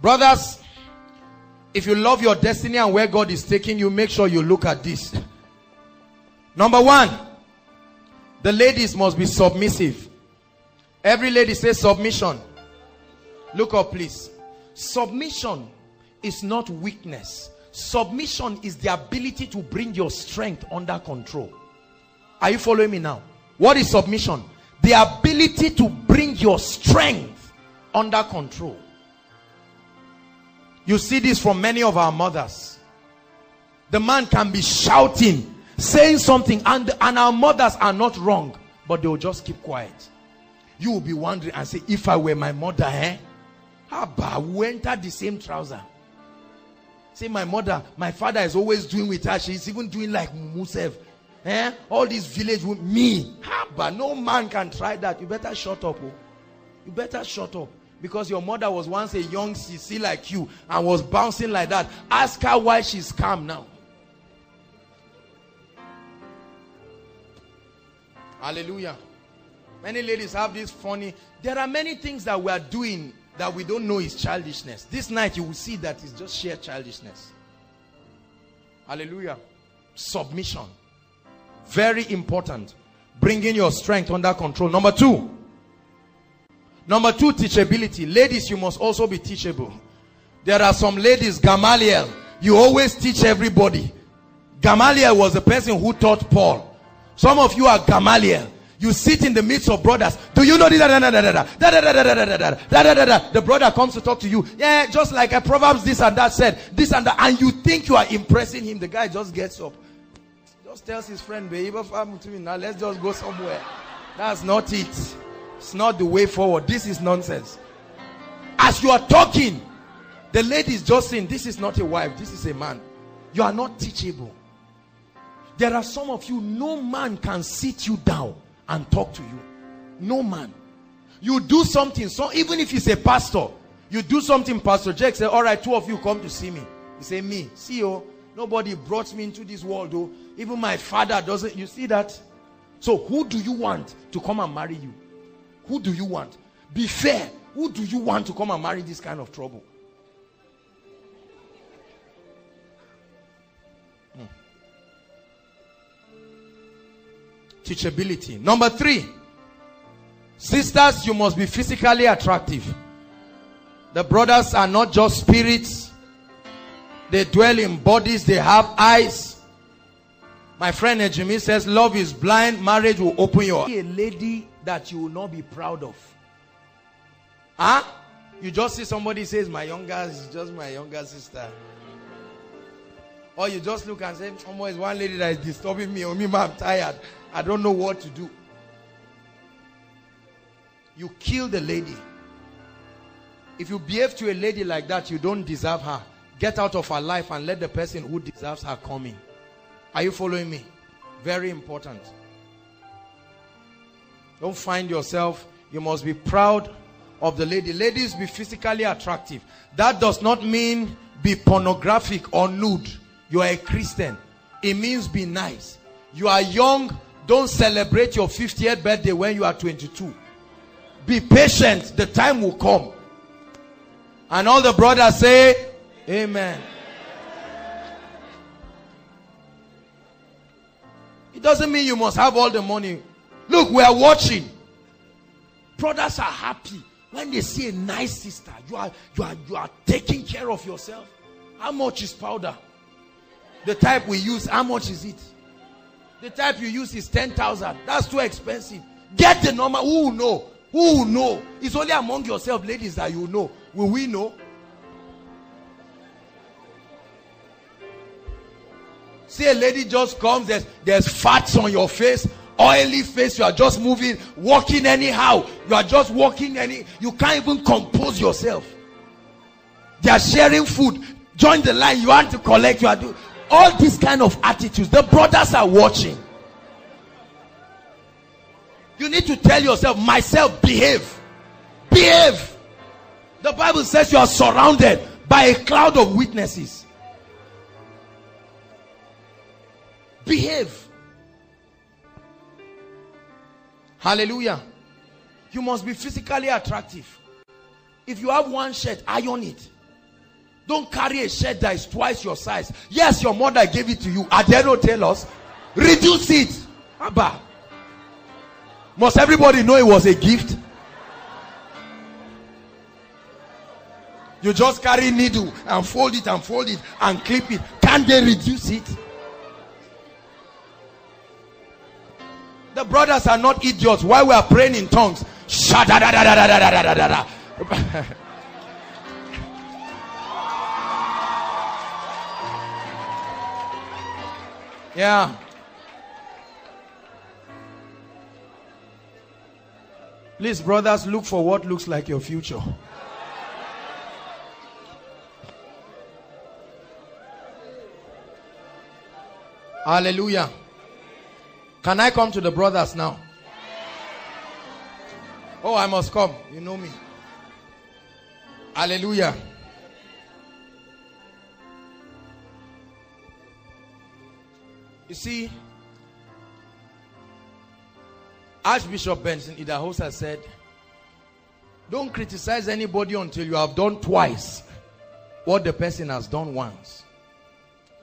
Brothers, if you love your destiny and where God is taking you, make sure you look at this. Number one, the ladies must be submissive. Every lady says submission. Look up, please. Submission is not weakness. Submission is the ability to bring your strength under control. Are you following me now? What is submission? The ability to bring your strength under control. You see this from many of our mothers. The man can be shouting, saying something, and, and our mothers are not wrong, but they will just keep quiet. You will be wondering and say, if I were my mother, eh? Abba, we enter the same trouser. Say, my mother, my father is always doing with her. She's even doing like Musef. Eh? All these village with me. Abba, no man can try that. You better shut up. Oh. You better shut up. Because your mother was once a young CC like you and was bouncing like that. Ask her why she's calm now. Hallelujah. Many ladies have this funny. There are many things that we are doing that we don't know is childishness. This night you will see that it's just sheer childishness. Hallelujah. Submission. Very important. Bringing your strength under control. Number two. Number two, teachability. Ladies, you must also be teachable. There are some ladies, Gamaliel. You always teach everybody. Gamaliel was the person who taught Paul. Some of you are Gamaliel. You sit in the midst of brothers. Do you know this? The brother comes to talk to you. Yeah, just like a Proverbs this and that said, this and that. And you think you are impressing him. The guy just gets up. Just tells his friend, baby, now let's just go somewhere. That's not it. It's not the way forward. This is nonsense. As you are talking, the lady is just saying, this is not a wife. This is a man. You are not teachable. There are some of you, no man can sit you down and talk to you. No man. You do something, so even if he's a pastor, you do something, Pastor Jake say, all right, two of you come to see me. He say, me, see you. Nobody brought me into this world though. Even my father doesn't. You see that? So who do you want to come and marry you? Who do you want? Be fair. Who do you want to come and marry this kind of trouble? Hmm. Teachability. Number three. Sisters, you must be physically attractive. The brothers are not just spirits. They dwell in bodies. They have eyes. My friend Ejimi says, love is blind. Marriage will open your... A lady that you will not be proud of. Huh? You just see somebody says, my younger is just my younger sister. Or you just look and say, oh, is one lady that is disturbing me. Oh, me, I'm tired. I don't know what to do. You kill the lady. If you behave to a lady like that, you don't deserve her. Get out of her life and let the person who deserves her come in. Are you following me? Very important. Don't find yourself. You must be proud of the lady. Ladies, be physically attractive. That does not mean be pornographic or nude. You are a Christian. It means be nice. You are young. Don't celebrate your 50th birthday when you are 22. Be patient. The time will come. And all the brothers say, Amen. It doesn't mean you must have all the money. Look, we are watching. Brothers are happy when they see a nice sister. You are you are you are taking care of yourself. How much is powder? The type we use, how much is it? The type you use is 10,000. That's too expensive. Get the number. Who will know? Who will know? It's only among yourself, ladies, that you know. Will we know? See a lady just comes, there's, there's fats on your face, oily face, you are just moving, walking anyhow. You are just walking any, you can't even compose yourself. They are sharing food. Join the line, you want to collect, you are doing all these kind of attitudes. The brothers are watching. You need to tell yourself, myself, behave. Behave. The Bible says you are surrounded by a cloud of witnesses. Behave. Hallelujah. You must be physically attractive. If you have one shirt, iron it. Don't carry a shirt that is twice your size. Yes, your mother gave it to you. Are there no tailors? Reduce it. Abba. Must everybody know it was a gift? You just carry needle and fold it and fold it and clip it. Can they reduce it? The brothers are not idiots. While we are praying in tongues, yeah. Please, brothers, look for what looks like your future. Hallelujah. Can I come to the brothers now? Oh, I must come. You know me. Hallelujah. You see, Archbishop Benson Idahosa said, Don't criticize anybody until you have done twice what the person has done once.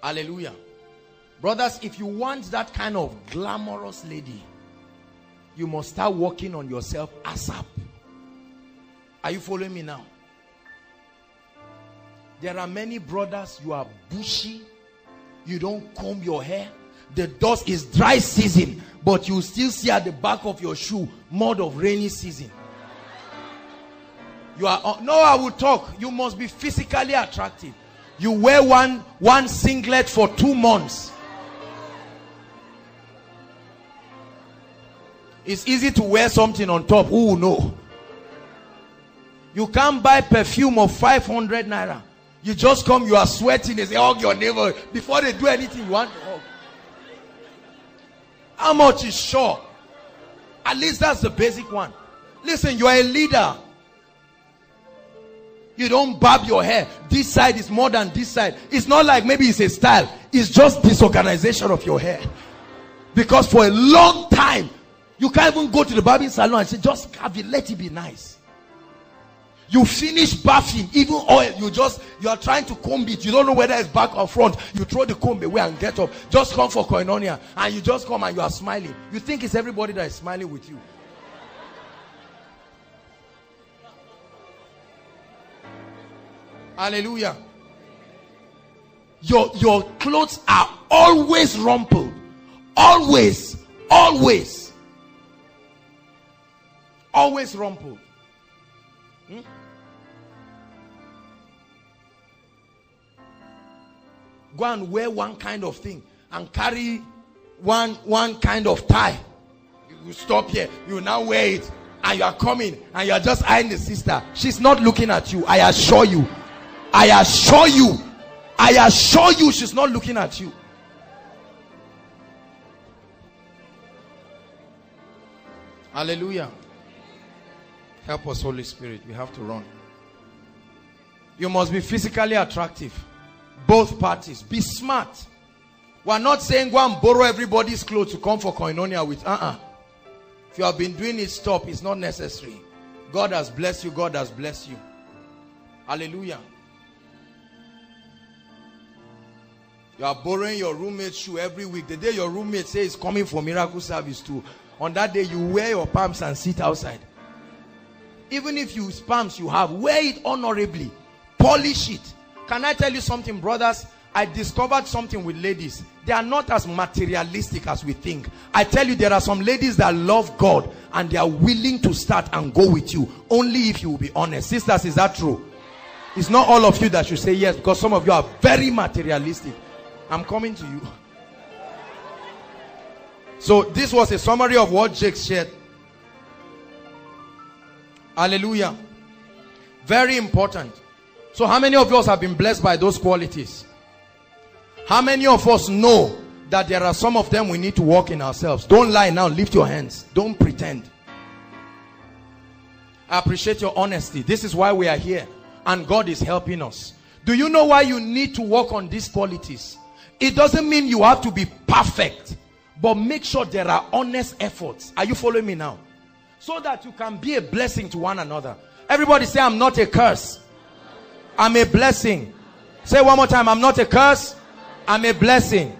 Hallelujah. Brothers, if you want that kind of glamorous lady, you must start working on yourself ASAP. Are you following me now? There are many brothers, you are bushy, you don't comb your hair, the dust is dry season, but you still see at the back of your shoe mud of rainy season. You are uh, no, I will talk. You must be physically attractive. You wear one one singlet for two months. It's easy to wear something on top. Who will know? You can't buy perfume of 500 naira. You just come, you are sweating, they say, hug your neighbor. Before they do anything, you want to hug. How much is sure? At least that's the basic one. Listen, you are a leader. You don't barb your hair. This side is more than this side. It's not like maybe it's a style. It's just disorganization of your hair. Because for a long time, you can't even go to the barbing salon and say, just have it, let it be nice. You finish bathing, even oil, you just, you are trying to comb it. You don't know whether it's back or front. You throw the comb away and get up. Just come for koinonia. And you just come and you are smiling. You think it's everybody that is smiling with you. Hallelujah. Your, your clothes are always rumpled. Always. Always. Always rumpled. Hmm? Go and wear one kind of thing and carry one one kind of tie. You stop here. You now wear it and you are coming and you are just eyeing the sister. She's not looking at you. I assure you. I assure you. I assure you she's not looking at you. Hallelujah. Help us, Holy Spirit. We have to run. You must be physically attractive. Both parties. Be smart. We're not saying go and borrow everybody's clothes to come for koinonia with. Uh-uh. If you have been doing it, stop. It's not necessary. God has blessed you. God has blessed you. Hallelujah. You are borrowing your roommate's shoe every week. The day your roommate says he's coming for miracle service too. On that day, you wear your palms and sit outside. Even if you spams you have, wear it honorably. Polish it. Can I tell you something, brothers? I discovered something with ladies. They are not as materialistic as we think. I tell you, there are some ladies that love God and they are willing to start and go with you. Only if you will be honest. Sisters, is that true? It's not all of you that should say yes because some of you are very materialistic. I'm coming to you. So this was a summary of what Jake shared. Hallelujah. Very important. So how many of us have been blessed by those qualities? How many of us know that there are some of them we need to work in ourselves? Don't lie now. Lift your hands. Don't pretend. I appreciate your honesty. This is why we are here. And God is helping us. Do you know why you need to work on these qualities? It doesn't mean you have to be perfect. But make sure there are honest efforts. Are you following me now? So that you can be a blessing to one another. Everybody say, I'm not a curse. I'm a blessing. Say one more time. I'm not a curse. I'm a blessing.